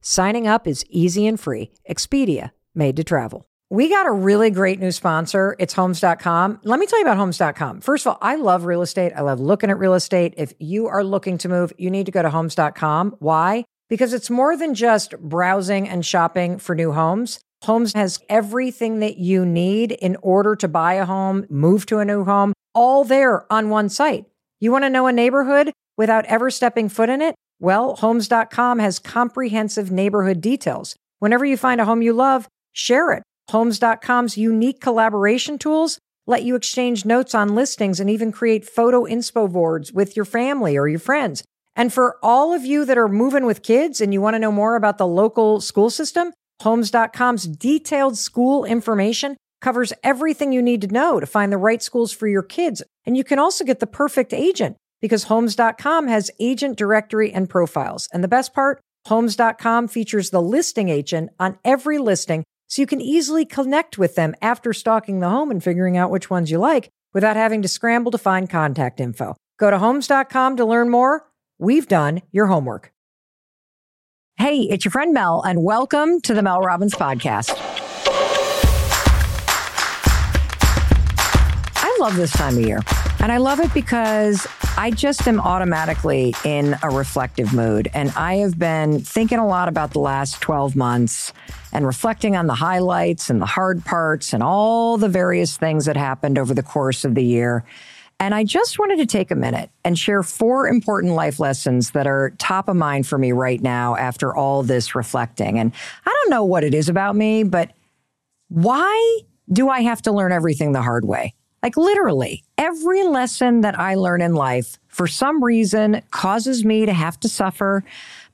Signing up is easy and free. Expedia, made to travel. We got a really great new sponsor. It's homes.com. Let me tell you about homes.com. First of all, I love real estate. I love looking at real estate. If you are looking to move, you need to go to homes.com. Why? Because it's more than just browsing and shopping for new homes. Homes has everything that you need in order to buy a home, move to a new home, all there on one site. You want to know a neighborhood without ever stepping foot in it? Well, homes.com has comprehensive neighborhood details. Whenever you find a home you love, share it. Homes.com's unique collaboration tools let you exchange notes on listings and even create photo inspo boards with your family or your friends. And for all of you that are moving with kids and you want to know more about the local school system, Homes.com's detailed school information covers everything you need to know to find the right schools for your kids. And you can also get the perfect agent because Homes.com has agent directory and profiles. And the best part, Homes.com features the listing agent on every listing so you can easily connect with them after stalking the home and figuring out which ones you like without having to scramble to find contact info. Go to homes.com to learn more. We've done your homework. Hey, it's your friend Mel, and welcome to the Mel Robbins Podcast. I love this time of year, and I love it because I just am automatically in a reflective mood. And I have been thinking a lot about the last 12 months and reflecting on the highlights and the hard parts and all the various things that happened over the course of the year. And I just wanted to take a minute and share four important life lessons that are top of mind for me right now after all this reflecting. And I don't know what it is about me, but why do I have to learn everything the hard way? Like literally, every lesson that I learn in life for some reason causes me to have to suffer.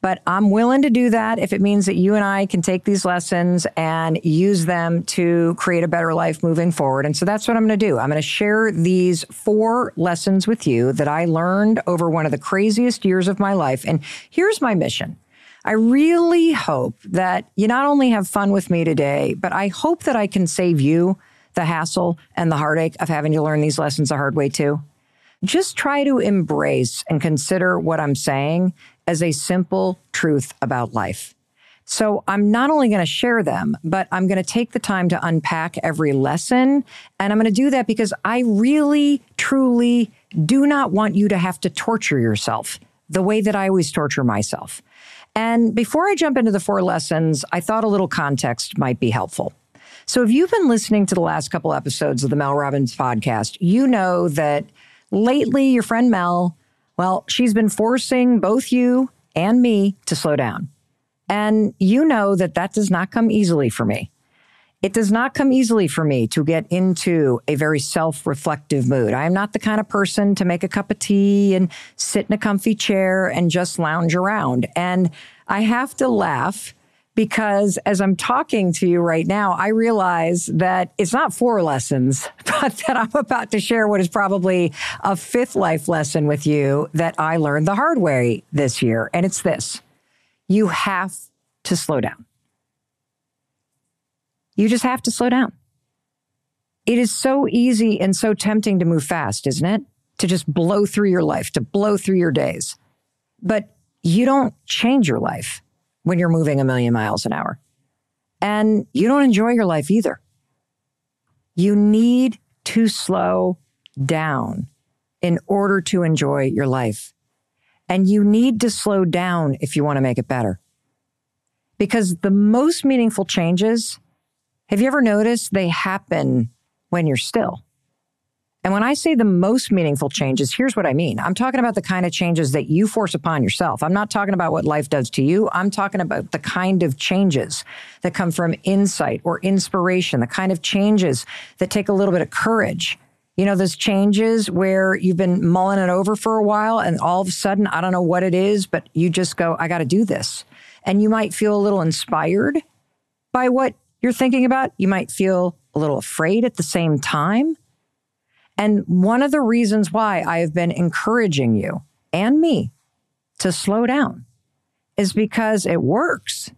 But I'm willing to do that if it means that you and I can take these lessons and use them to create a better life moving forward. And so that's what I'm going to do. I'm going to share these four lessons with you that I learned over one of the craziest years of my life. And here's my mission. I really hope that you not only have fun with me today, but I hope that I can save you the hassle and the heartache of having to learn these lessons the hard way too. Just try to embrace and consider what I'm saying as a simple truth about life. So I'm not only going to share them, but I'm going to take the time to unpack every lesson. And I'm going to do that because I really, truly do not want you to have to torture yourself the way that I always torture myself. And before I jump into the four lessons, I thought a little context might be helpful. So if you've been listening to the last couple episodes of the Mel Robbins podcast, you know that lately your friend Mel, well, she's been forcing both you and me to slow down. And you know that that does not come easily for me. It does not come easily for me to get into a very self reflective mood. I am not the kind of person to make a cup of tea and sit in a comfy chair and just lounge around. And I have to laugh because as I'm talking to you right now, I realize that it's not four lessons, but that I'm about to share what is probably a fifth life lesson with you that I learned the hard way this year. And it's this you have to slow down. You just have to slow down. It is so easy and so tempting to move fast, isn't it? To just blow through your life, to blow through your days. But you don't change your life when you're moving a million miles an hour. And you don't enjoy your life either. You need to slow down in order to enjoy your life. And you need to slow down if you want to make it better. Because the most meaningful changes, have you ever noticed they happen when you're still? And when I say the most meaningful changes, here's what I mean. I'm talking about the kind of changes that you force upon yourself. I'm not talking about what life does to you. I'm talking about the kind of changes that come from insight or inspiration, the kind of changes that take a little bit of courage. You know, those changes where you've been mulling it over for a while and all of a sudden, I don't know what it is, but you just go, I got to do this. And you might feel a little inspired by what you're thinking about. You might feel a little afraid at the same time. And one of the reasons why I have been encouraging you and me to slow down is because it works.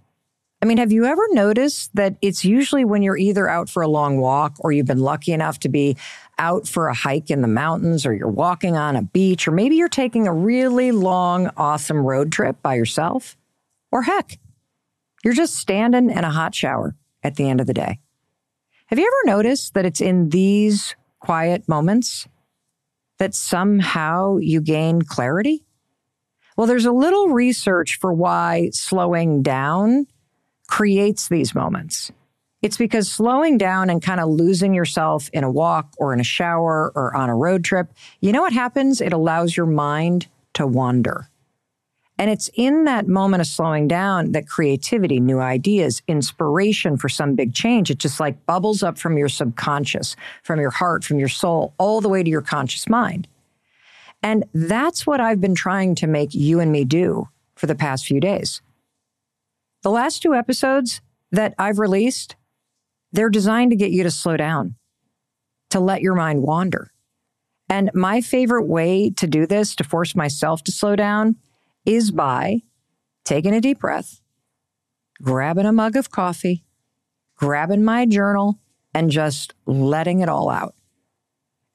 I mean, have you ever noticed that it's usually when you're either out for a long walk or you've been lucky enough to be out for a hike in the mountains or you're walking on a beach or maybe you're taking a really long, awesome road trip by yourself? Or heck, you're just standing in a hot shower at the end of the day. Have you ever noticed that it's in these quiet moments that somehow you gain clarity? Well, there's a little research for why slowing down creates these moments. It's because slowing down and kind of losing yourself in a walk or in a shower or on a road trip, you know what happens? It allows your mind to wander. And it's in that moment of slowing down that creativity, new ideas, inspiration for some big change, it just like bubbles up from your subconscious, from your heart, from your soul, all the way to your conscious mind. And that's what I've been trying to make you and me do for the past few days. The last two episodes that I've released, they're designed to get you to slow down, to let your mind wander. And my favorite way to do this, to force myself to slow down, is by taking a deep breath, grabbing a mug of coffee, grabbing my journal, and just letting it all out.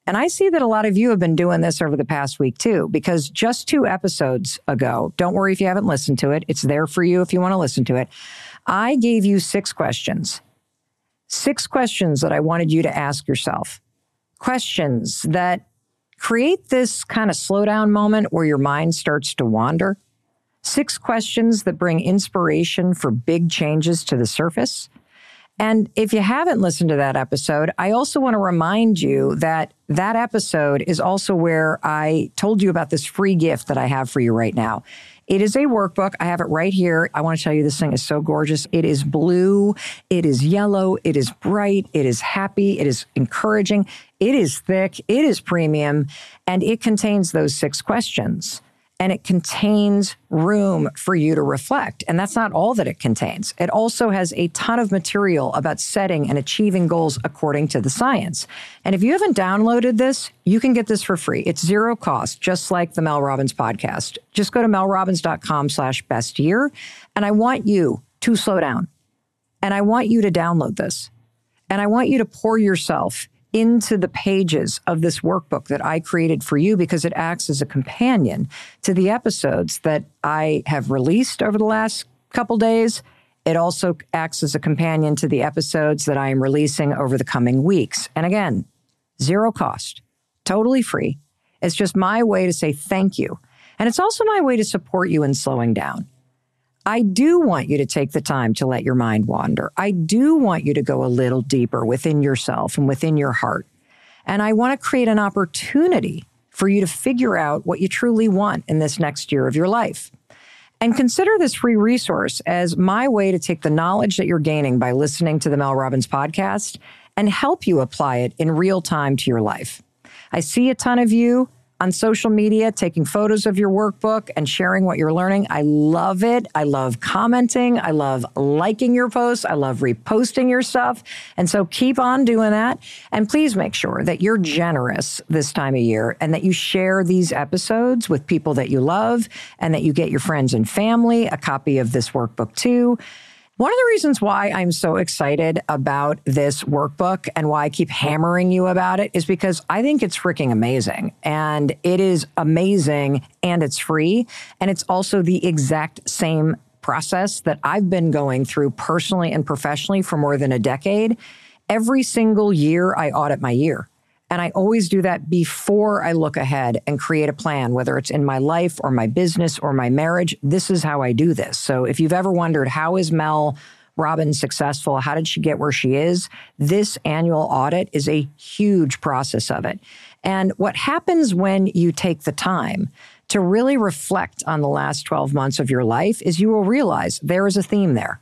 And I see that a lot of you have been doing this over the past week too, because just two episodes ago, don't worry if you haven't listened to it, it's there for you if you want to listen to it. I gave you six questions, six questions that I wanted you to ask yourself, questions that create this kind of slowdown moment where your mind starts to wander six questions that bring inspiration for big changes to the surface. And if you haven't listened to that episode, I also want to remind you that that episode is also where I told you about this free gift that I have for you right now. It is a workbook. I have it right here. I want to tell you this thing is so gorgeous. It is blue, it is yellow, it is bright, it is happy, it is encouraging, it is thick, it is premium, and it contains those six questions and it contains room for you to reflect. And that's not all that it contains. It also has a ton of material about setting and achieving goals according to the science. And if you haven't downloaded this, you can get this for free. It's zero cost, just like the Mel Robbins podcast. Just go to melrobbins.com slash best year. And I want you to slow down. And I want you to download this. And I want you to pour yourself into the pages of this workbook that I created for you because it acts as a companion to the episodes that I have released over the last couple days. It also acts as a companion to the episodes that I am releasing over the coming weeks. And again, zero cost, totally free. It's just my way to say thank you. And it's also my way to support you in slowing down. I do want you to take the time to let your mind wander. I do want you to go a little deeper within yourself and within your heart. And I want to create an opportunity for you to figure out what you truly want in this next year of your life. And consider this free resource as my way to take the knowledge that you're gaining by listening to the Mel Robbins podcast and help you apply it in real time to your life. I see a ton of you on social media, taking photos of your workbook and sharing what you're learning. I love it. I love commenting. I love liking your posts. I love reposting your stuff. And so keep on doing that. And please make sure that you're generous this time of year and that you share these episodes with people that you love and that you get your friends and family a copy of this workbook too. One of the reasons why I'm so excited about this workbook and why I keep hammering you about it is because I think it's freaking amazing. And it is amazing and it's free. And it's also the exact same process that I've been going through personally and professionally for more than a decade. Every single year, I audit my year. And I always do that before I look ahead and create a plan, whether it's in my life or my business or my marriage. This is how I do this. So if you've ever wondered, how is Mel Robbins successful? How did she get where she is? This annual audit is a huge process of it. And what happens when you take the time to really reflect on the last 12 months of your life is you will realize there is a theme there.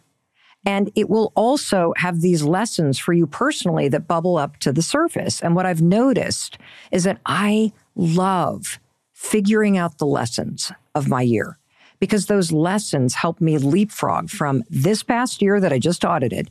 And it will also have these lessons for you personally that bubble up to the surface. And what I've noticed is that I love figuring out the lessons of my year because those lessons help me leapfrog from this past year that I just audited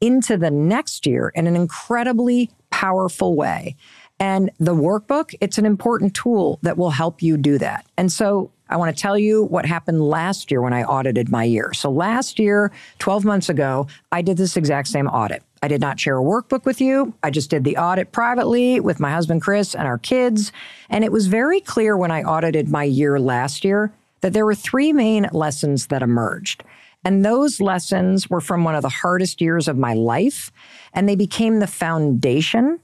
into the next year in an incredibly powerful way. And the workbook, it's an important tool that will help you do that. And so I want to tell you what happened last year when I audited my year. So last year, 12 months ago, I did this exact same audit. I did not share a workbook with you. I just did the audit privately with my husband, Chris, and our kids. And it was very clear when I audited my year last year that there were three main lessons that emerged. And those lessons were from one of the hardest years of my life. And they became the foundation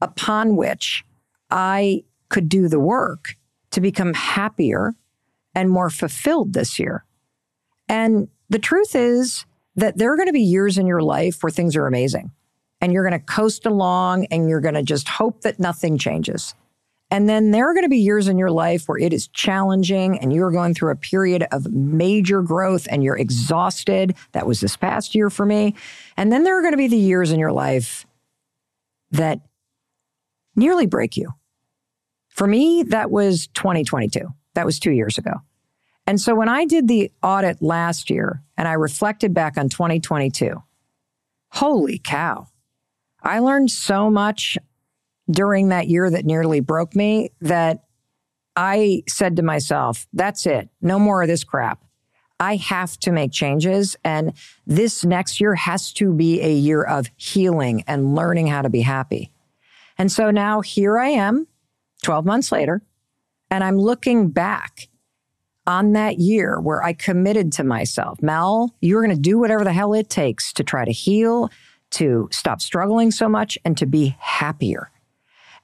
upon which I could do the work to become happier and more fulfilled this year. And the truth is that there are going to be years in your life where things are amazing and you're going to coast along and you're going to just hope that nothing changes. And then there are going to be years in your life where it is challenging and you're going through a period of major growth and you're exhausted. That was this past year for me. And then there are going to be the years in your life that nearly break you. For me, that was 2022. That was two years ago. And so when I did the audit last year and I reflected back on 2022, holy cow, I learned so much during that year that nearly broke me that I said to myself, that's it. No more of this crap. I have to make changes. And this next year has to be a year of healing and learning how to be happy. And so now here I am, 12 months later, and I'm looking back on that year where I committed to myself, Mel, you're going to do whatever the hell it takes to try to heal, to stop struggling so much, and to be happier.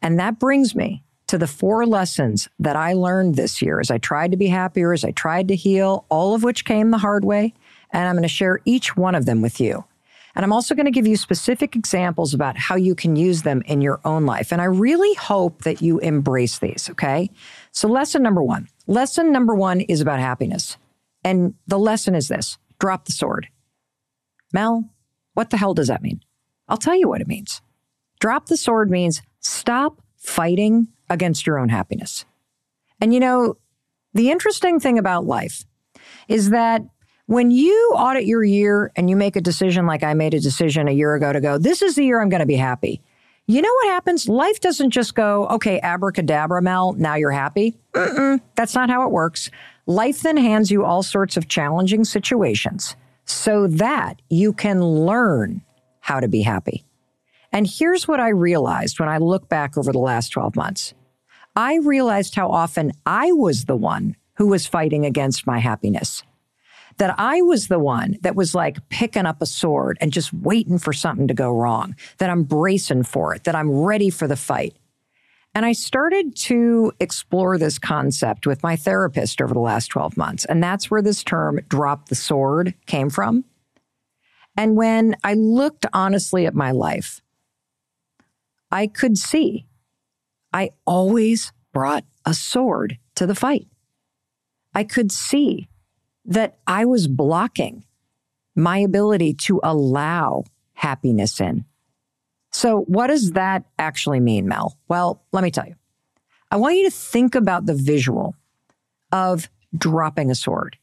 And that brings me to the four lessons that I learned this year as I tried to be happier, as I tried to heal, all of which came the hard way. And I'm going to share each one of them with you. And I'm also going to give you specific examples about how you can use them in your own life. And I really hope that you embrace these, okay? So, lesson number one lesson number one is about happiness. And the lesson is this drop the sword. Mel, what the hell does that mean? I'll tell you what it means. Drop the sword means stop fighting against your own happiness. And you know, the interesting thing about life is that when you audit your year and you make a decision like I made a decision a year ago to go, this is the year I'm going to be happy. You know what happens? Life doesn't just go, okay, abracadabra, Mel, now you're happy. Mm-mm, that's not how it works. Life then hands you all sorts of challenging situations so that you can learn how to be happy. And here's what I realized when I look back over the last 12 months I realized how often I was the one who was fighting against my happiness that I was the one that was like picking up a sword and just waiting for something to go wrong, that I'm bracing for it, that I'm ready for the fight. And I started to explore this concept with my therapist over the last 12 months. And that's where this term drop the sword came from. And when I looked honestly at my life, I could see I always brought a sword to the fight. I could see that I was blocking my ability to allow happiness in. So, what does that actually mean, Mel? Well, let me tell you. I want you to think about the visual of dropping a sword.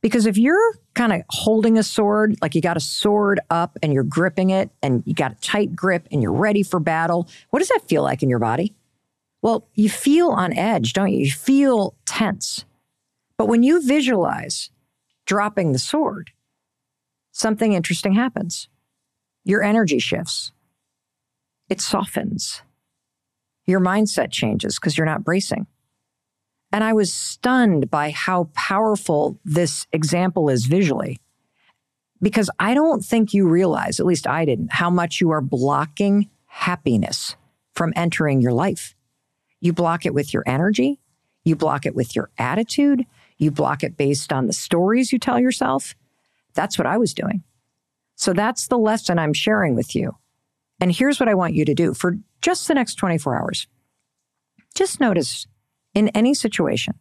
Because if you're kind of holding a sword, like you got a sword up and you're gripping it and you got a tight grip and you're ready for battle, what does that feel like in your body? Well, you feel on edge, don't you? You feel tense. But when you visualize dropping the sword, something interesting happens. Your energy shifts, it softens. Your mindset changes because you're not bracing. And I was stunned by how powerful this example is visually. Because I don't think you realize, at least I didn't, how much you are blocking happiness from entering your life. You block it with your energy, you block it with your attitude, you block it based on the stories you tell yourself. That's what I was doing. So that's the lesson I'm sharing with you. And here's what I want you to do for just the next 24 hours. Just notice in any situation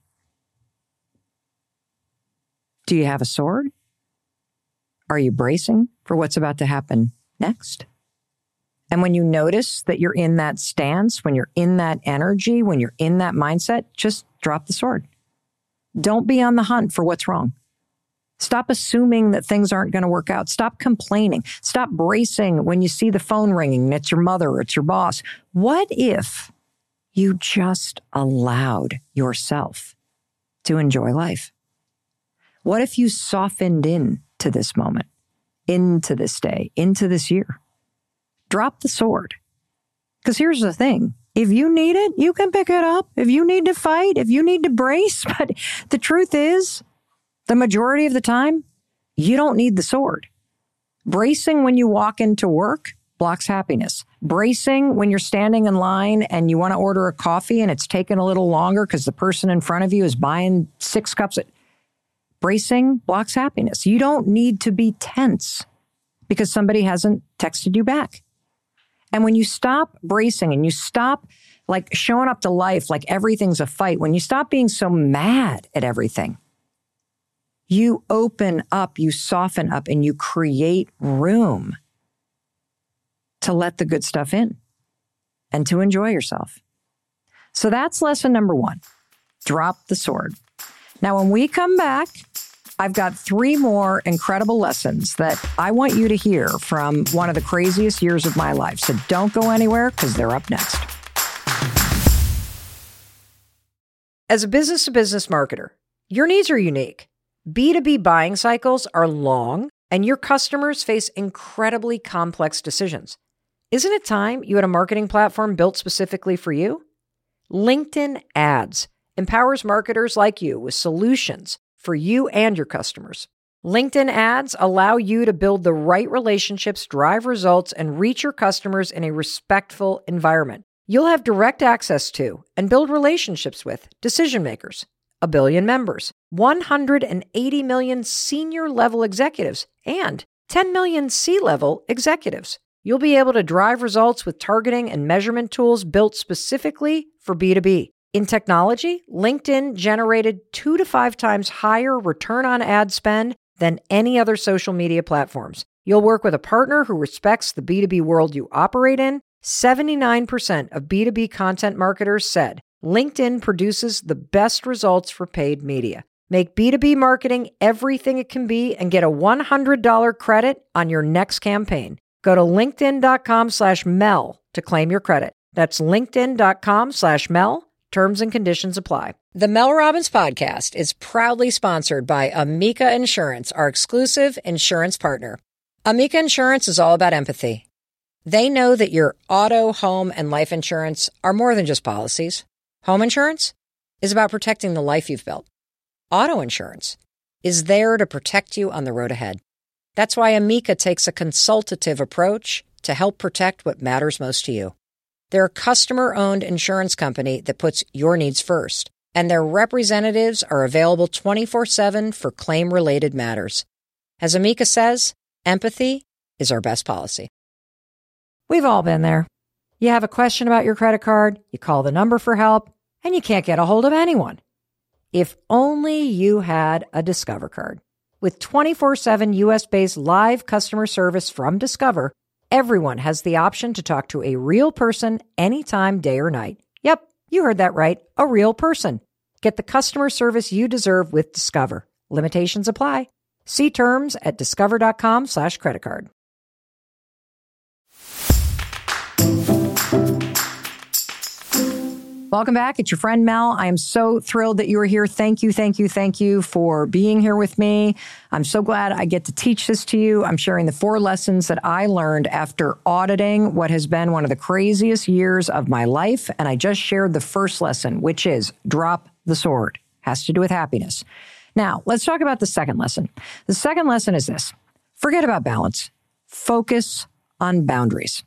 do you have a sword? Are you bracing for what's about to happen next? And when you notice that you're in that stance, when you're in that energy, when you're in that mindset, just drop the sword. Don't be on the hunt for what's wrong. Stop assuming that things aren't going to work out. Stop complaining. Stop bracing when you see the phone ringing and it's your mother or it's your boss. What if you just allowed yourself to enjoy life? What if you softened in to this moment, into this day, into this year? Drop the sword. Because here's the thing if you need it, you can pick it up. If you need to fight, if you need to brace. But the truth is, the majority of the time, you don't need the sword. Bracing when you walk into work blocks happiness. Bracing when you're standing in line and you want to order a coffee and it's taking a little longer because the person in front of you is buying six cups. Of, bracing blocks happiness. You don't need to be tense because somebody hasn't texted you back. And when you stop bracing and you stop like showing up to life like everything's a fight, when you stop being so mad at everything, you open up, you soften up, and you create room to let the good stuff in and to enjoy yourself. So that's lesson number one drop the sword. Now, when we come back, I've got three more incredible lessons that I want you to hear from one of the craziest years of my life. So don't go anywhere because they're up next. As a business to business marketer, your needs are unique. B2B buying cycles are long, and your customers face incredibly complex decisions. Isn't it time you had a marketing platform built specifically for you? LinkedIn Ads empowers marketers like you with solutions for you and your customers. LinkedIn Ads allow you to build the right relationships, drive results, and reach your customers in a respectful environment. You'll have direct access to and build relationships with decision makers a billion members, 180 million senior level executives, and 10 million C level executives. You'll be able to drive results with targeting and measurement tools built specifically for B2B. In technology, LinkedIn generated two to five times higher return on ad spend than any other social media platforms. You'll work with a partner who respects the B2B world you operate in. 79% of B2B content marketers said LinkedIn produces the best results for paid media. Make B2B marketing everything it can be and get a $100 credit on your next campaign. Go to linkedin.com slash Mel to claim your credit. That's linkedin.com slash Mel. Terms and conditions apply. The Mel Robbins podcast is proudly sponsored by Amica Insurance, our exclusive insurance partner. Amica Insurance is all about empathy. They know that your auto, home, and life insurance are more than just policies. Home insurance is about protecting the life you've built. Auto insurance is there to protect you on the road ahead. That's why Amica takes a consultative approach to help protect what matters most to you. They're a customer owned insurance company that puts your needs first, and their representatives are available 24 7 for claim related matters. As Amica says, empathy is our best policy. We've all been there. You have a question about your credit card, you call the number for help, and you can't get a hold of anyone. If only you had a Discover card. With 24 7 US based live customer service from Discover, everyone has the option to talk to a real person anytime, day or night. Yep, you heard that right. A real person. Get the customer service you deserve with Discover. Limitations apply. See terms at discover.com slash credit card. Welcome back. It's your friend Mel. I am so thrilled that you are here. Thank you, thank you, thank you for being here with me. I'm so glad I get to teach this to you. I'm sharing the four lessons that I learned after auditing what has been one of the craziest years of my life. And I just shared the first lesson, which is drop the sword. Has to do with happiness. Now, let's talk about the second lesson. The second lesson is this forget about balance, focus on boundaries.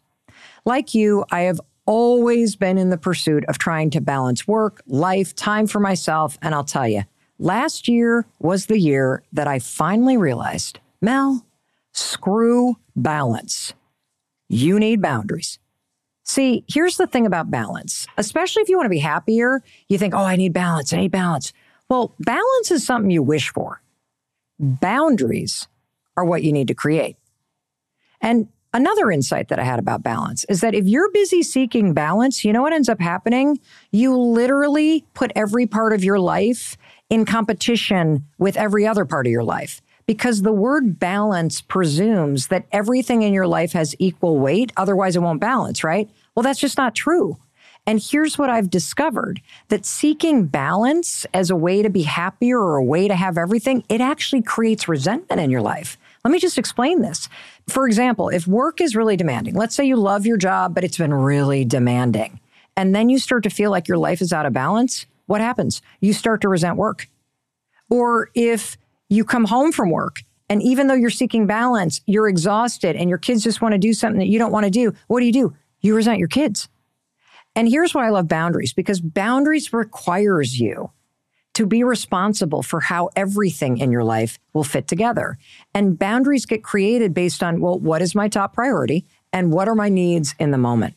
Like you, I have always been in the pursuit of trying to balance work, life, time for myself. And I'll tell you, last year was the year that I finally realized Mel, screw balance. You need boundaries. See, here's the thing about balance, especially if you want to be happier, you think, oh, I need balance, I need balance. Well, balance is something you wish for. Boundaries are what you need to create. And Another insight that I had about balance is that if you're busy seeking balance, you know what ends up happening? You literally put every part of your life in competition with every other part of your life because the word balance presumes that everything in your life has equal weight. Otherwise, it won't balance, right? Well, that's just not true. And here's what I've discovered that seeking balance as a way to be happier or a way to have everything, it actually creates resentment in your life. Let me just explain this. For example, if work is really demanding, let's say you love your job, but it's been really demanding, and then you start to feel like your life is out of balance, what happens? You start to resent work. Or if you come home from work and even though you're seeking balance, you're exhausted and your kids just want to do something that you don't want to do, what do you do? You resent your kids. And here's why I love boundaries because boundaries requires you to be responsible for how everything in your life will fit together. And boundaries get created based on, well, what is my top priority and what are my needs in the moment?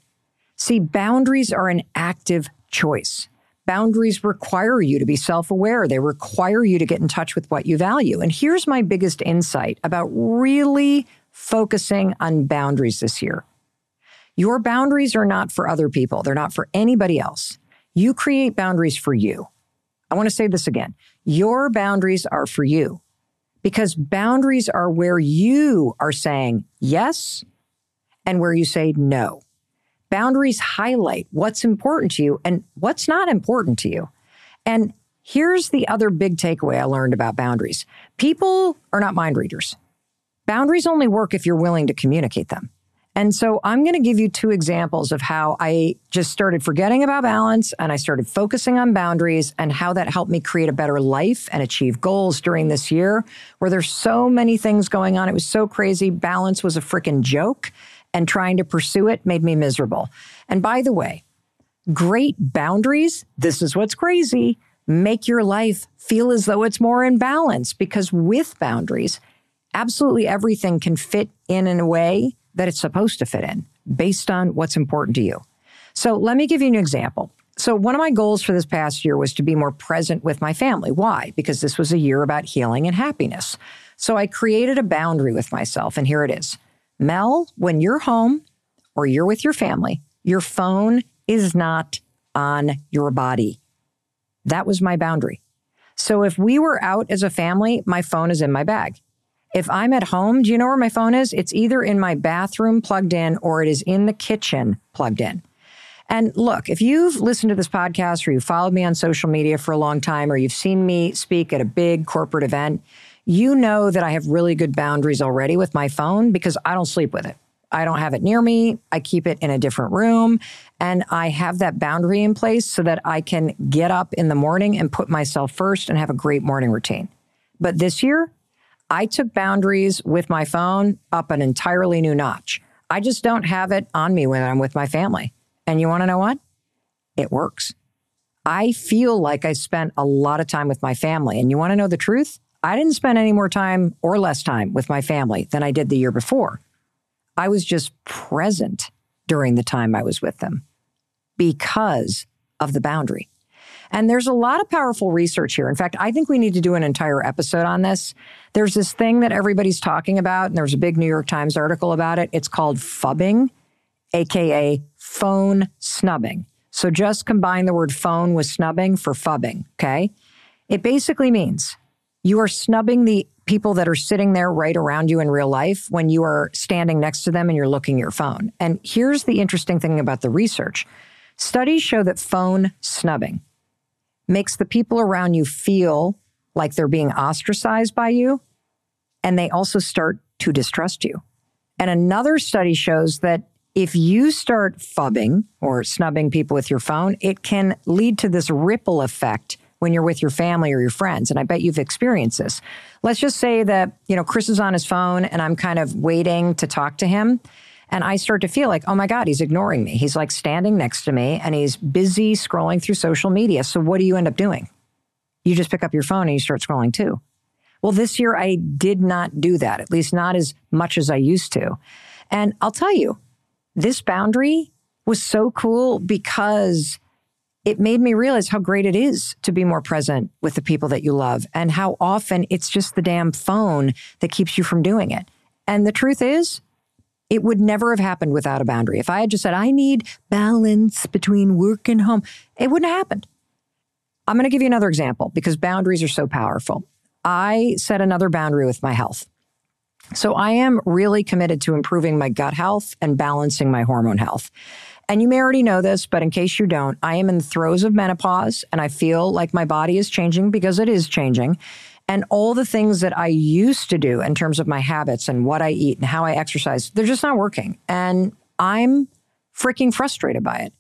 See, boundaries are an active choice. Boundaries require you to be self aware. They require you to get in touch with what you value. And here's my biggest insight about really focusing on boundaries this year. Your boundaries are not for other people. They're not for anybody else. You create boundaries for you. I want to say this again. Your boundaries are for you because boundaries are where you are saying yes and where you say no. Boundaries highlight what's important to you and what's not important to you. And here's the other big takeaway I learned about boundaries people are not mind readers. Boundaries only work if you're willing to communicate them. And so I'm going to give you two examples of how I just started forgetting about balance and I started focusing on boundaries and how that helped me create a better life and achieve goals during this year where there's so many things going on. It was so crazy. Balance was a freaking joke and trying to pursue it made me miserable. And by the way, great boundaries, this is what's crazy, make your life feel as though it's more in balance because with boundaries, absolutely everything can fit in in a way that it's supposed to fit in based on what's important to you. So let me give you an example. So, one of my goals for this past year was to be more present with my family. Why? Because this was a year about healing and happiness. So, I created a boundary with myself, and here it is. Mel, when you're home or you're with your family, your phone is not on your body. That was my boundary. So if we were out as a family, my phone is in my bag. If I'm at home, do you know where my phone is? It's either in my bathroom plugged in or it is in the kitchen plugged in. And look, if you've listened to this podcast or you've followed me on social media for a long time or you've seen me speak at a big corporate event, you know that I have really good boundaries already with my phone because I don't sleep with it. I don't have it near me. I keep it in a different room. And I have that boundary in place so that I can get up in the morning and put myself first and have a great morning routine. But this year, I took boundaries with my phone up an entirely new notch. I just don't have it on me when I'm with my family. And you want to know what? It works. I feel like I spent a lot of time with my family. And you want to know the truth? I didn't spend any more time or less time with my family than I did the year before. I was just present during the time I was with them because of the boundary. And there's a lot of powerful research here. In fact, I think we need to do an entire episode on this. There's this thing that everybody's talking about, and there's a big New York Times article about it. It's called phubbing, AKA phone snubbing. So just combine the word phone with snubbing for phubbing, okay? It basically means you are snubbing the people that are sitting there right around you in real life when you are standing next to them and you're looking at your phone. And here's the interesting thing about the research studies show that phone snubbing makes the people around you feel like they're being ostracized by you, and they also start to distrust you. And another study shows that if you start phubbing or snubbing people with your phone, it can lead to this ripple effect when you're with your family or your friends. And I bet you've experienced this. Let's just say that, you know, Chris is on his phone and I'm kind of waiting to talk to him. And I start to feel like, oh my God, he's ignoring me. He's like standing next to me and he's busy scrolling through social media. So what do you end up doing? You just pick up your phone and you start scrolling too. Well, this year I did not do that, at least not as much as I used to. And I'll tell you, this boundary was so cool because it made me realize how great it is to be more present with the people that you love and how often it's just the damn phone that keeps you from doing it. And the truth is, it would never have happened without a boundary. If I had just said, I need balance between work and home, it wouldn't have happened. I'm going to give you another example because boundaries are so powerful. I set another boundary with my health. So I am really committed to improving my gut health and balancing my hormone health. And you may already know this, but in case you don't, I am in the throes of menopause and I feel like my body is changing because it is changing. And all the things that I used to do in terms of my habits and what I eat and how I exercise, they're just not working. And I'm freaking frustrated by it.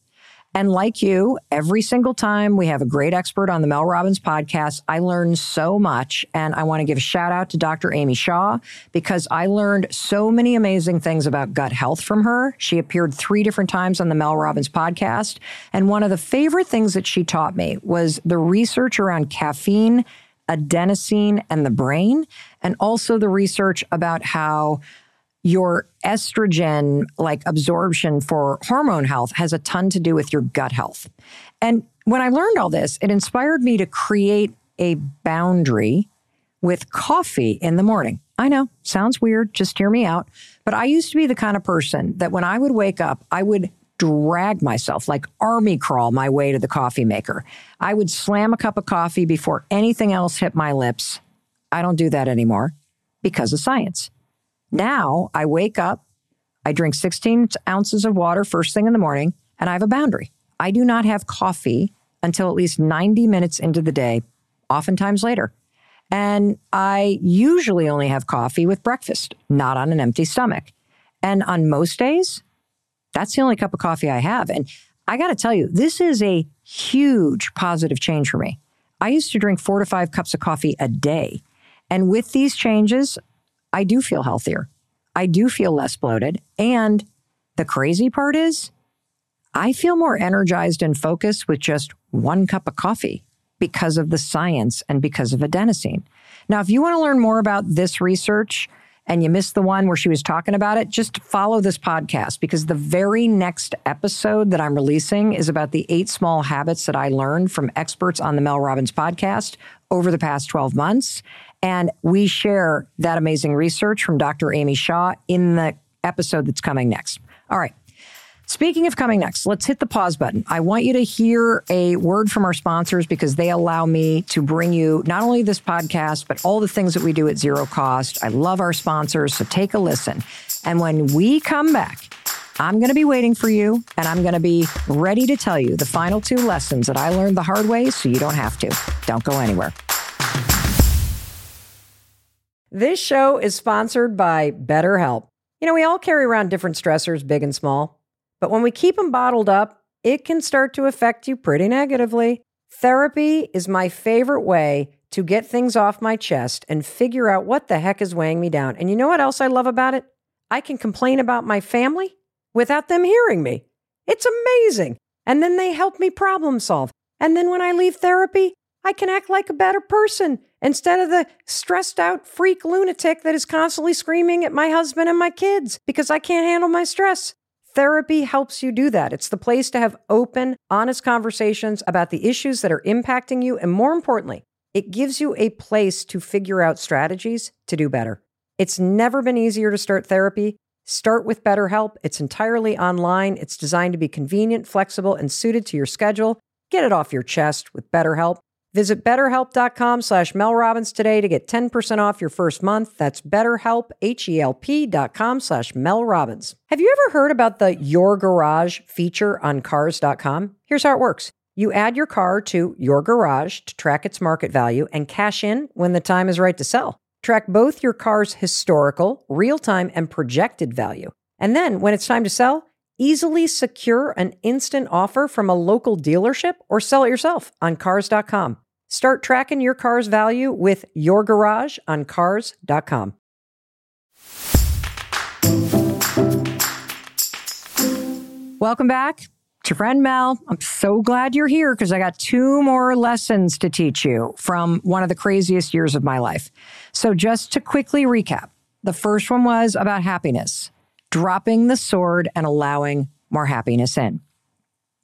And like you, every single time we have a great expert on the Mel Robbins podcast, I learn so much. And I want to give a shout out to Dr. Amy Shah because I learned so many amazing things about gut health from her. She appeared three different times on the Mel Robbins podcast. And one of the favorite things that she taught me was the research around caffeine, adenosine, and the brain, and also the research about how your estrogen like absorption for hormone health has a ton to do with your gut health. And when I learned all this, it inspired me to create a boundary with coffee in the morning. I know, sounds weird, just hear me out. But I used to be the kind of person that when I would wake up, I would drag myself, like army crawl my way to the coffee maker. I would slam a cup of coffee before anything else hit my lips. I don't do that anymore because of science. Now I wake up, I drink 16 ounces of water first thing in the morning, and I have a boundary. I do not have coffee until at least 90 minutes into the day, oftentimes later. And I usually only have coffee with breakfast, not on an empty stomach. And on most days, that's the only cup of coffee I have. And I got to tell you, this is a huge positive change for me. I used to drink four to five cups of coffee a day. And with these changes, I do feel healthier. I do feel less bloated. And the crazy part is, I feel more energized and focused with just one cup of coffee because of the science and because of adenosine. Now, if you want to learn more about this research and you missed the one where she was talking about it, just follow this podcast because the very next episode that I'm releasing is about the eight small habits that I learned from experts on the Mel Robbins podcast over the past 12 months. And we share that amazing research from Dr. Amy Shah in the episode that's coming next. All right. Speaking of coming next, let's hit the pause button. I want you to hear a word from our sponsors because they allow me to bring you not only this podcast, but all the things that we do at zero cost. I love our sponsors, so take a listen. And when we come back, I'm going to be waiting for you and I'm going to be ready to tell you the final two lessons that I learned the hard way so you don't have to. Don't go anywhere. This show is sponsored by BetterHelp. You know, we all carry around different stressors, big and small, but when we keep them bottled up, it can start to affect you pretty negatively. Therapy is my favorite way to get things off my chest and figure out what the heck is weighing me down. And you know what else I love about it? I can complain about my family without them hearing me. It's amazing. And then they help me problem solve. And then when I leave therapy, I can act like a better person instead of the stressed out freak lunatic that is constantly screaming at my husband and my kids because I can't handle my stress. Therapy helps you do that. It's the place to have open, honest conversations about the issues that are impacting you. And more importantly, it gives you a place to figure out strategies to do better. It's never been easier to start therapy. Start with BetterHelp. It's entirely online. It's designed to be convenient, flexible, and suited to your schedule. Get it off your chest with BetterHelp. Visit betterhelp.com slash melrobbins today to get 10% off your first month. That's betterhelp, H-E-L-P dot com slash melrobbins. Have you ever heard about the Your Garage feature on cars.com? Here's how it works. You add your car to your garage to track its market value and cash in when the time is right to sell. Track both your car's historical, real-time, and projected value. And then when it's time to sell, Easily secure an instant offer from a local dealership or sell it yourself on cars.com. Start tracking your car's value with your garage on cars.com. Welcome back. It's your friend Mel. I'm so glad you're here because I got two more lessons to teach you from one of the craziest years of my life. So, just to quickly recap, the first one was about happiness dropping the sword and allowing more happiness in.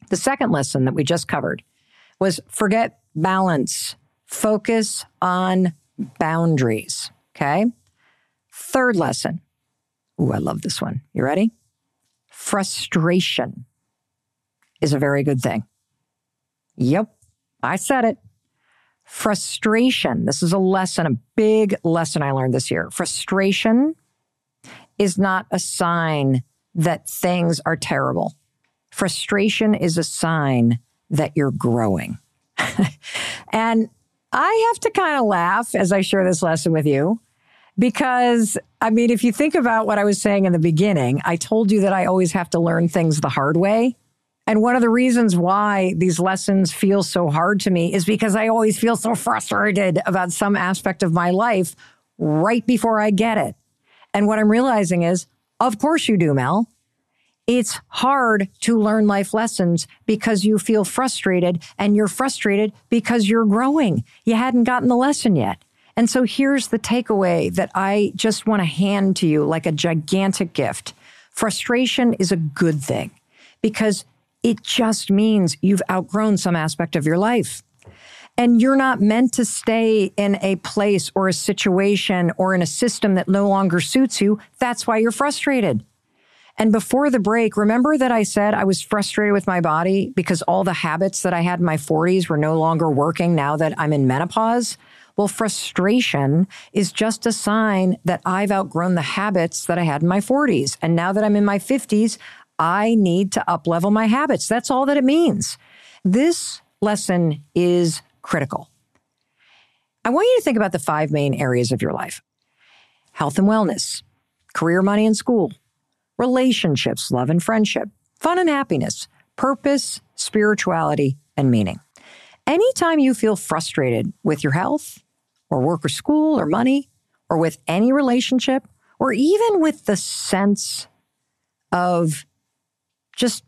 The second lesson that we just covered was forget balance, focus on boundaries. Okay. Third lesson. Ooh, I love this one. You ready? Frustration is a very good thing. Yep, I said it. frustration, this is a lesson, a big lesson I learned this year. Frustration is not a sign that things are terrible. Frustration is a sign that you're growing. and I have to kind of laugh as I share this lesson with you because, I mean, if you think about what I was saying in the beginning, I told you that I always have to learn things the hard way. And one of the reasons why these lessons feel so hard to me is because I always feel so frustrated about some aspect of my life right before I get it. And what I'm realizing is, of course you do, Mel. It's hard to learn life lessons because you feel frustrated and you're frustrated because you're growing. You hadn't gotten the lesson yet. And so here's the takeaway that I just want to hand to you like a gigantic gift. Frustration is a good thing because it just means you've outgrown some aspect of your life. And you're not meant to stay in a place or a situation or in a system that no longer suits you. That's why you're frustrated. And before the break, remember that I said I was frustrated with my body because all the habits that I had in my 40s were no longer working now that I'm in menopause? Well, frustration is just a sign that I've outgrown the habits that I had in my 40s. And now that I'm in my 50s, I need to uplevel my habits. That's all that it means. This lesson is critical. I want you to think about the five main areas of your life health and wellness, career, money, and school, relationships, love and friendship, fun and happiness, purpose, spirituality, and meaning. Anytime you feel frustrated with your health, or work or school, or money, or with any relationship, or even with the sense of just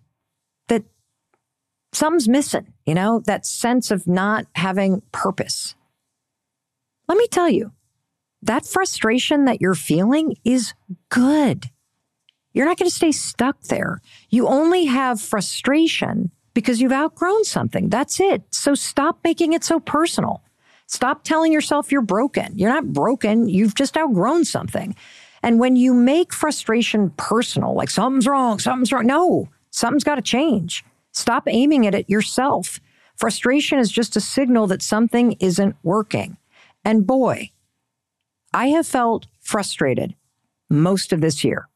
something's missing, you know, that sense of not having purpose. Let me tell you, that frustration that you're feeling is good. You're not going to stay stuck there. You only have frustration because you've outgrown something. That's it. So stop making it so personal. Stop telling yourself you're broken. You're not broken. You've just outgrown something. And when you make frustration personal, like something's wrong, something's wrong, no, Something's got to change. Stop aiming it at yourself. Frustration is just a signal that something isn't working. And boy, I have felt frustrated most of this year.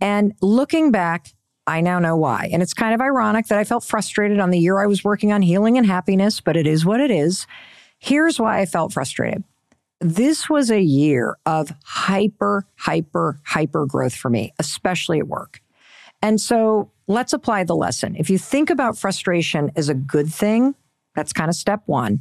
And looking back, I now know why. And it's kind of ironic that I felt frustrated on the year I was working on healing and happiness, but it is what it is. Here's why I felt frustrated. This was a year of hyper, hyper, hyper growth for me, especially at work. And so let's apply the lesson. If you think about frustration as a good thing, that's kind of step one.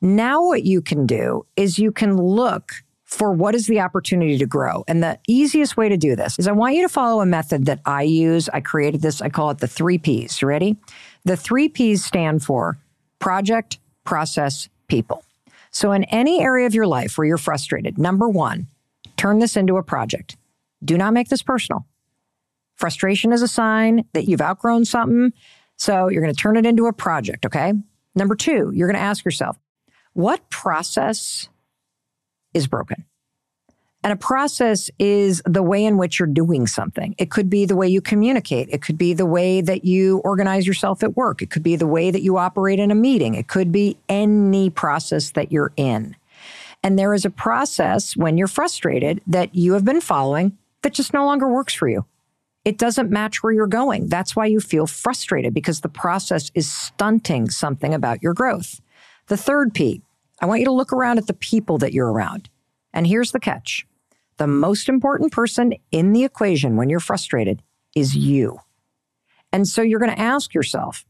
Now, what you can do is you can look for what is the opportunity to grow. And the easiest way to do this is I want you to follow a method that I use. I created this, I call it the three P's. Ready? The three P's stand for project, process, people. So, in any area of your life where you're frustrated, number one, turn this into a project. Do not make this personal. Frustration is a sign that you've outgrown something. So you're going to turn it into a project, okay? Number two, you're going to ask yourself, what process is broken? And a process is the way in which you're doing something. It could be the way you communicate. It could be the way that you organize yourself at work. It could be the way that you operate in a meeting. It could be any process that you're in. And there is a process when you're frustrated that you have been following that just no longer works for you it doesn't match where you're going. That's why you feel frustrated because the process is stunting something about your growth. The third P, I want you to look around at the people that you're around. And here's the catch the most important person in the equation when you're frustrated is you. And so you're going to ask yourself,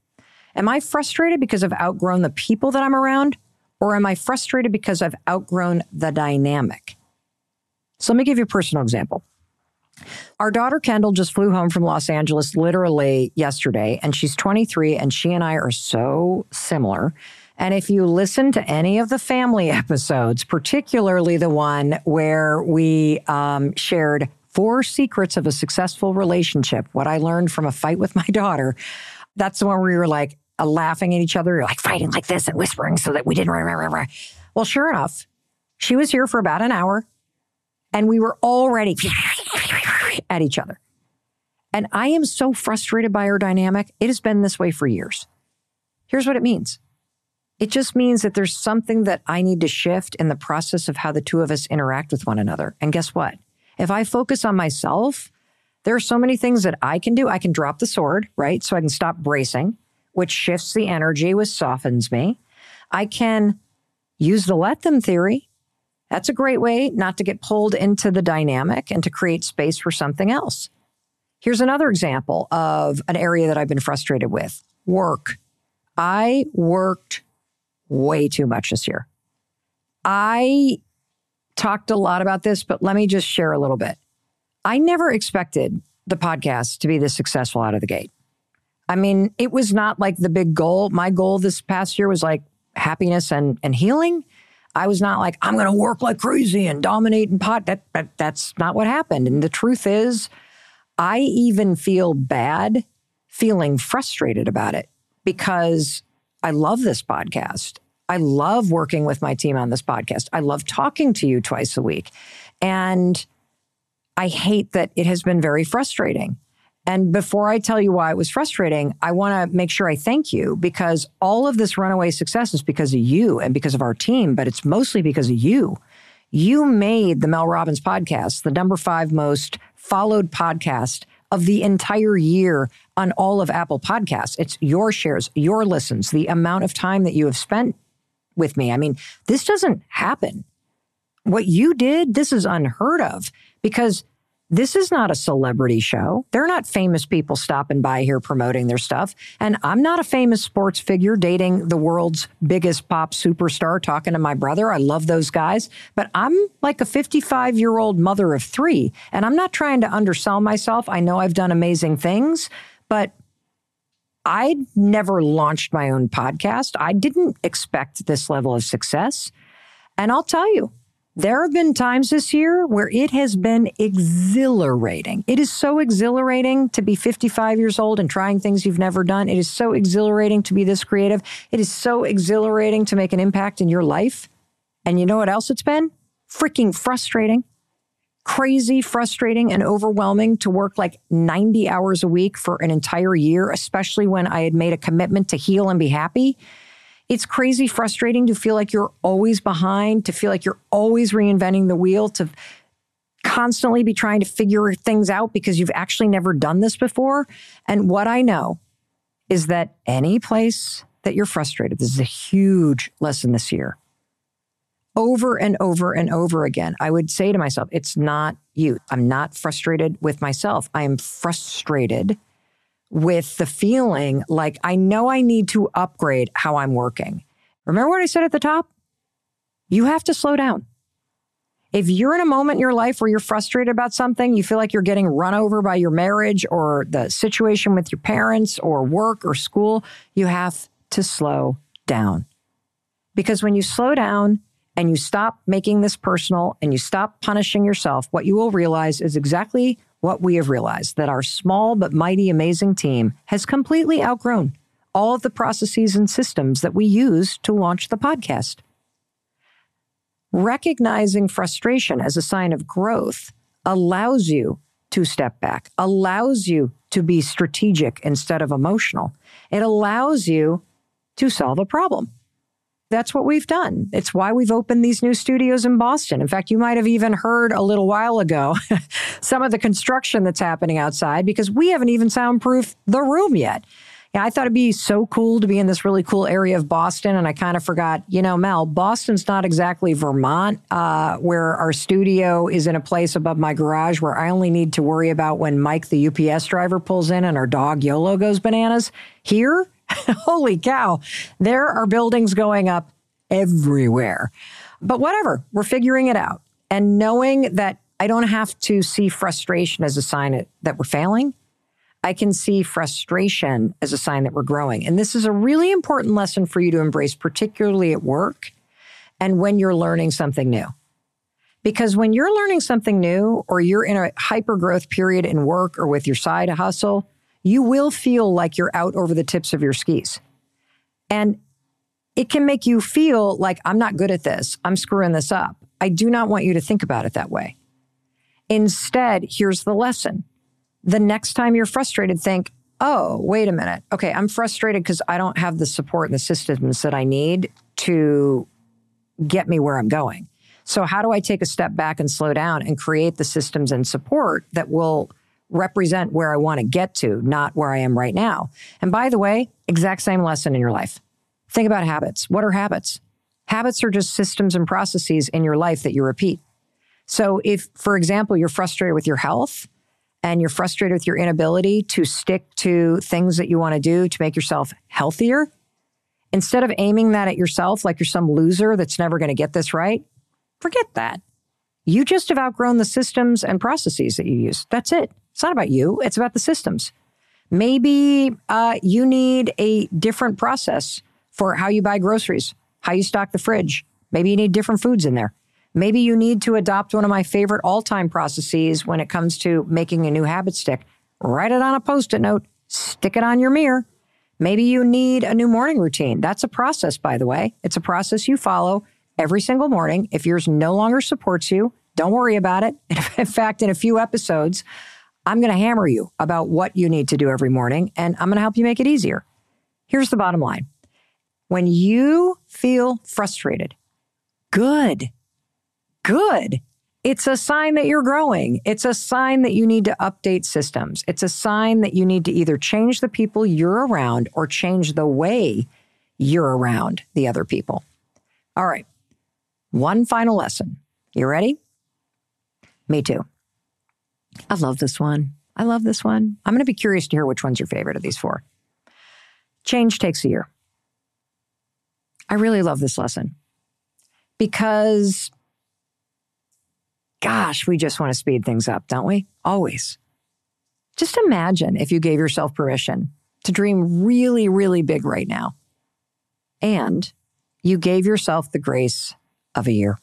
Am I frustrated because I've outgrown the people that I'm around? Or am I frustrated because I've outgrown the dynamic? So let me give you a personal example. Our daughter Kendall just flew home from Los Angeles literally yesterday, and she's 23, and she and I are so similar. And if you listen to any of the family episodes, particularly the one where we um, shared four secrets of a successful relationship, what I learned from a fight with my daughter, that's the one where we were like uh, laughing at each other, like fighting like this and whispering so that we didn't. Rah, Well, sure enough, she was here for about an hour and we were already at each other. And I am so frustrated by our dynamic. It has been this way for years. Here's what it means It just means that there's something that I need to shift in the process of how the two of us interact with one another. And guess what? If I focus on myself, there are so many things that I can do. I can drop the sword, right? So I can stop bracing, which shifts the energy, which softens me. I can use the let them theory. That's a great way not to get pulled into the dynamic and to create space for something else. Here's another example of an area that I've been frustrated with work. I worked way too much this year. I talked a lot about this, but let me just share a little bit. I never expected the podcast to be this successful out of the gate. I mean, it was not like the big goal. My goal this past year was like happiness and, and healing. I was not like, I'm going to work like crazy and dominate and pot. That, that, that's not what happened. And the truth is, I even feel bad feeling frustrated about it because I love this podcast. I love working with my team on this podcast. I love talking to you twice a week. And I hate that it has been very frustrating. And before I tell you why it was frustrating, I want to make sure I thank you because all of this runaway success is because of you and because of our team, but it's mostly because of you. You made the Mel Robbins podcast the number five most followed podcast of the entire year on all of Apple Podcasts. It's your shares, your listens, the amount of time that you have spent with me. I mean, this doesn't happen. What you did, this is unheard of because this is not a celebrity show. They're not famous people stopping by here promoting their stuff. And I'm not a famous sports figure dating the world's biggest pop superstar, talking to my brother. I love those guys. But I'm like a 55 year old mother of three. And I'm not trying to undersell myself. I know I've done amazing things, but I never launched my own podcast. I didn't expect this level of success. And I'll tell you, there have been times this year where it has been exhilarating. It is so exhilarating to be 55 years old and trying things you've never done. It is so exhilarating to be this creative. It is so exhilarating to make an impact in your life. And you know what else it's been? Freaking frustrating. Crazy, frustrating, and overwhelming to work like 90 hours a week for an entire year, especially when I had made a commitment to heal and be happy. It's crazy frustrating to feel like you're always behind, to feel like you're always reinventing the wheel, to constantly be trying to figure things out because you've actually never done this before. And what I know is that any place that you're frustrated, this is a huge lesson this year. Over and over and over again, I would say to myself, it's not you. I'm not frustrated with myself. I am frustrated with the feeling like I know I need to upgrade how I'm working. Remember what I said at the top? You have to slow down. If you're in a moment in your life where you're frustrated about something, you feel like you're getting run over by your marriage or the situation with your parents or work or school, you have to slow down. Because when you slow down and you stop making this personal and you stop punishing yourself, what you will realize is exactly what we have realized that our small but mighty amazing team has completely outgrown all of the processes and systems that we use to launch the podcast. Recognizing frustration as a sign of growth allows you to step back, allows you to be strategic instead of emotional. It allows you to solve a problem that's what we've done. It's why we've opened these new studios in Boston. In fact, you might have even heard a little while ago some of the construction that's happening outside because we haven't even soundproofed the room yet. Yeah, I thought it'd be so cool to be in this really cool area of Boston, and I kind of forgot. You know, Mel, Boston's not exactly Vermont, uh, where our studio is in a place above my garage where I only need to worry about when Mike, the UPS driver, pulls in and our dog Yolo goes bananas. Here, holy cow, there are buildings going up everywhere. But whatever, we're figuring it out. And knowing that I don't have to see frustration as a sign that we're failing, I can see frustration as a sign that we're growing. And this is a really important lesson for you to embrace, particularly at work and when you're learning something new. Because when you're learning something new or you're in a hyper growth period in work or with your side hustle, you will feel like you're out over the tips of your skis. And it can make you feel like I'm not good at this. I'm screwing this up. I do not want you to think about it that way. Instead, here's the lesson. The next time you're frustrated, think, oh, wait a minute. Okay, I'm frustrated because I don't have the support and the systems that I need to get me where I'm going. So, how do I take a step back and slow down and create the systems and support that will represent where I want to get to, not where I am right now? And by the way, exact same lesson in your life. Think about habits. What are habits? Habits are just systems and processes in your life that you repeat. So, if, for example, you're frustrated with your health, and you're frustrated with your inability to stick to things that you want to do to make yourself healthier, instead of aiming that at yourself like you're some loser that's never going to get this right, forget that. You just have outgrown the systems and processes that you use. That's it. It's not about you, it's about the systems. Maybe uh, you need a different process for how you buy groceries, how you stock the fridge. Maybe you need different foods in there. Maybe you need to adopt one of my favorite all time processes when it comes to making a new habit stick. Write it on a post it note, stick it on your mirror. Maybe you need a new morning routine. That's a process, by the way. It's a process you follow every single morning. If yours no longer supports you, don't worry about it. In fact, in a few episodes, I'm going to hammer you about what you need to do every morning, and I'm going to help you make it easier. Here's the bottom line when you feel frustrated, good good. It's a sign that you're growing. It's a sign that you need to update systems. It's a sign that you need to either change the people you're around or change the way you're around the other people. All right. One final lesson. You ready? Me too. I love this one. I love this one. I'm going to be curious to hear which one's your favorite of these four. Change takes a year. I really love this lesson because gosh, we just want to speed things up, don't we? Always. Just imagine if you gave yourself permission to dream really, really big right now. And you gave yourself the grace of a year.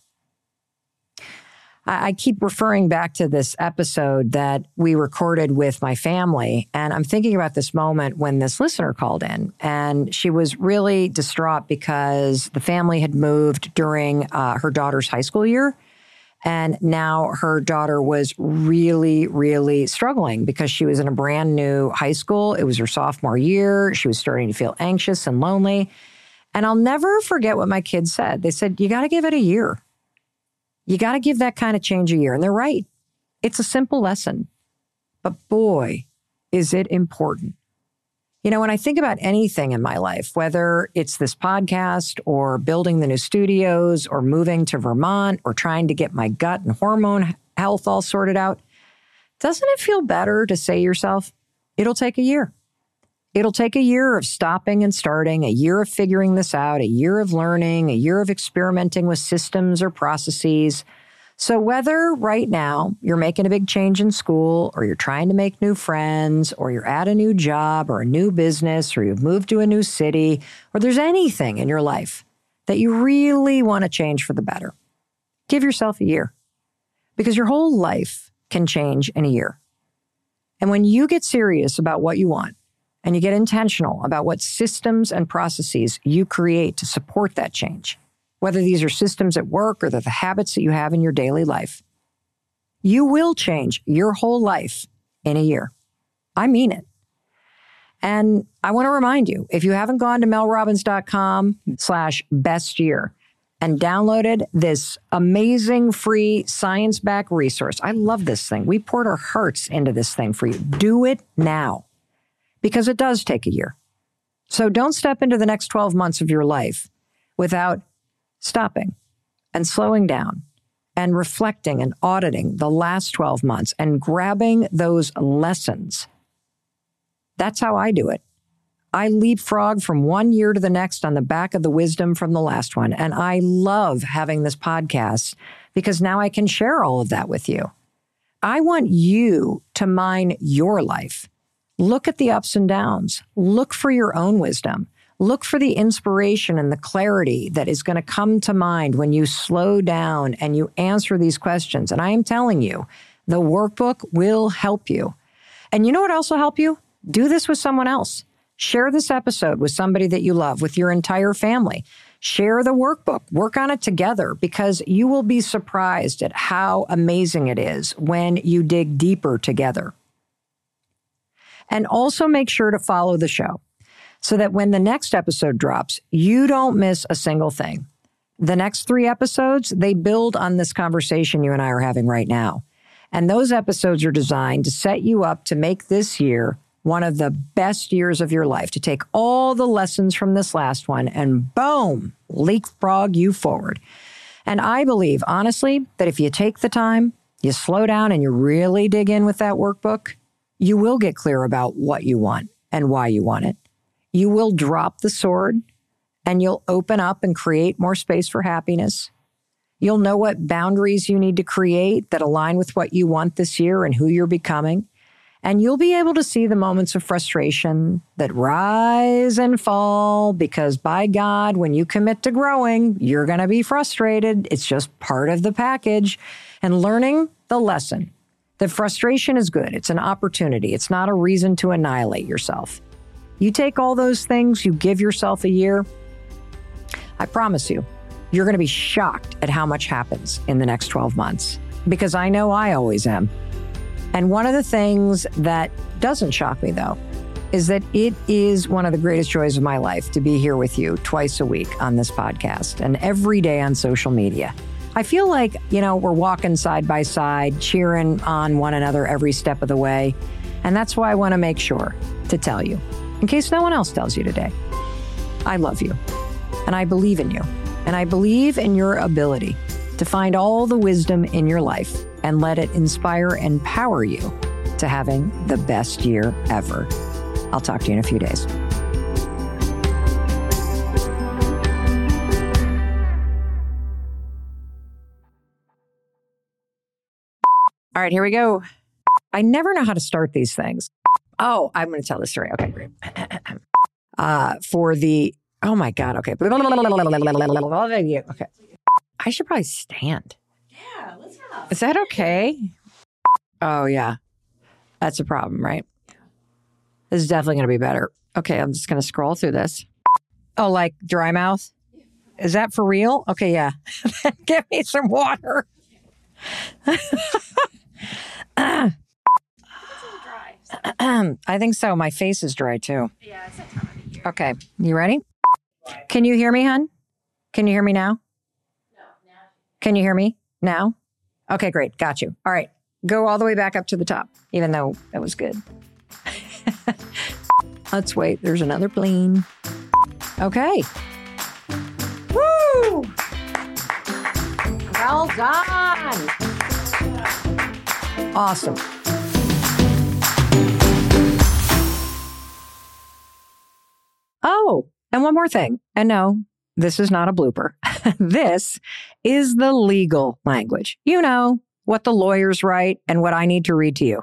I keep referring back to this episode that we recorded with my family. And I'm thinking about this moment when this listener called in and she was really distraught because the family had moved during uh, her daughter's high school year. And now her daughter was really, really struggling because she was in a brand new high school. It was her sophomore year. She was starting to feel anxious and lonely. And I'll never forget what my kids said. They said, You got to give it a year. You got to give that kind of change a year. And they're right. It's a simple lesson. But boy, is it important. You know, when I think about anything in my life, whether it's this podcast or building the new studios or moving to Vermont or trying to get my gut and hormone health all sorted out, doesn't it feel better to say to yourself, it'll take a year? It'll take a year of stopping and starting, a year of figuring this out, a year of learning, a year of experimenting with systems or processes so, whether right now you're making a big change in school, or you're trying to make new friends, or you're at a new job or a new business, or you've moved to a new city, or there's anything in your life that you really want to change for the better, give yourself a year because your whole life can change in a year. And when you get serious about what you want and you get intentional about what systems and processes you create to support that change, whether these are systems at work or the habits that you have in your daily life. You will change your whole life in a year. I mean it. And I want to remind you, if you haven't gone to melrobbins.com slash best year and downloaded this amazing free science back resource, I love this thing. We poured our hearts into this thing for you. Do it now because it does take a year. So don't step into the next 12 months of your life without stopping and slowing down and reflecting and auditing the last 12 months and grabbing those lessons. That's how I do it. I leapfrog from one year to the next on the back of the wisdom from the last one. And I love having this podcast because now I can share all of that with you. I want you to mine your life. Look at the ups and downs. Look for your own wisdom. Look for the inspiration and the clarity that is going to come to mind when you slow down and you answer these questions. And I am telling you, the workbook will help you. And you know what else will help you? Do this with someone else. Share this episode with somebody that you love, with your entire family. Share the workbook, work on it together because you will be surprised at how amazing it is when you dig deeper together. And also make sure to follow the show so that when the next episode drops, you don't miss a single thing. The next three episodes, they build on this conversation you and I are having right now. And those episodes are designed to set you up to make this year one of the best years of your life, to take all the lessons from this last one and boom, leapfrog you forward. And I believe, honestly, that if you take the time, you slow down, and you really dig in with that workbook, you will get clear about what you want and why you want it. You will drop the sword and you'll open up and create more space for happiness. You'll know what boundaries you need to create that align with what you want this year and who you're becoming. And you'll be able to see the moments of frustration that rise and fall because, by God, when you commit to growing, you're going to be frustrated. It's just part of the package. And learning the lesson that frustration is good, it's an opportunity, it's not a reason to annihilate yourself. You take all those things, you give yourself a year, I promise you, you're going to be shocked at how much happens in the next 12 months because I know I always am. And one of the things that doesn't shock me, though, is that it is one of the greatest joys of my life to be here with you twice a week on this podcast and every day on social media. I feel like, you know, we're walking side by side, cheering on one another every step of the way. And that's why I want to make sure to tell you, in case no one else tells you today, I love you. And I believe in you. And I believe in your ability to find all the wisdom in your life and let it inspire and power you to having the best year ever. I'll talk to you in a few days. All right, here we go. I never know how to start these things. Oh, I'm going to tell the story. Okay, great. Uh, for the Oh my God. Okay. Okay. I should probably stand. Yeah, let's have. Is that okay? Oh, yeah. That's a problem, right? This is definitely going to be better. Okay. I'm just going to scroll through this. Oh, like dry mouth? Is that for real? Okay. Yeah. Give me some water. dry. I think so. My face is dry too. Yeah, it's that time of the year. Okay. You ready? Can you hear me, hon? Can you hear me now? No, now. Can you hear me now? Okay, great. Got you. All right. Go all the way back up to the top, even though that was good. Let's wait. There's another plane. Okay. Woo! Well done. Awesome. Oh, and one more thing. And no, this is not a blooper. this is the legal language. You know, what the lawyers write and what I need to read to you.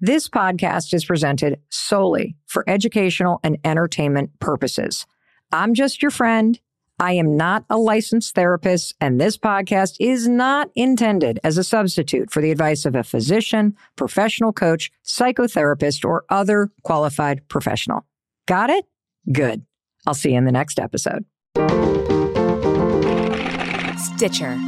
This podcast is presented solely for educational and entertainment purposes. I'm just your friend. I am not a licensed therapist, and this podcast is not intended as a substitute for the advice of a physician, professional coach, psychotherapist, or other qualified professional. Got it? Good. I'll see you in the next episode. Stitcher.